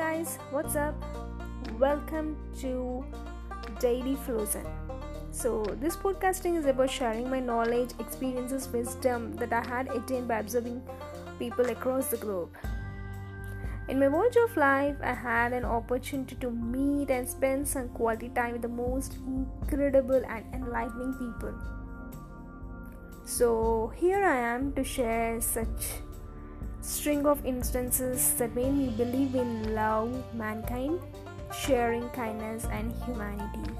guys, what's up? Welcome to Daily Frozen. So, this podcasting is about sharing my knowledge, experiences, wisdom that I had attained by observing people across the globe. In my voyage of life, I had an opportunity to meet and spend some quality time with the most incredible and enlightening people. So, here I am to share such string of instances that made me believe in love, mankind, sharing kindness, and humanity.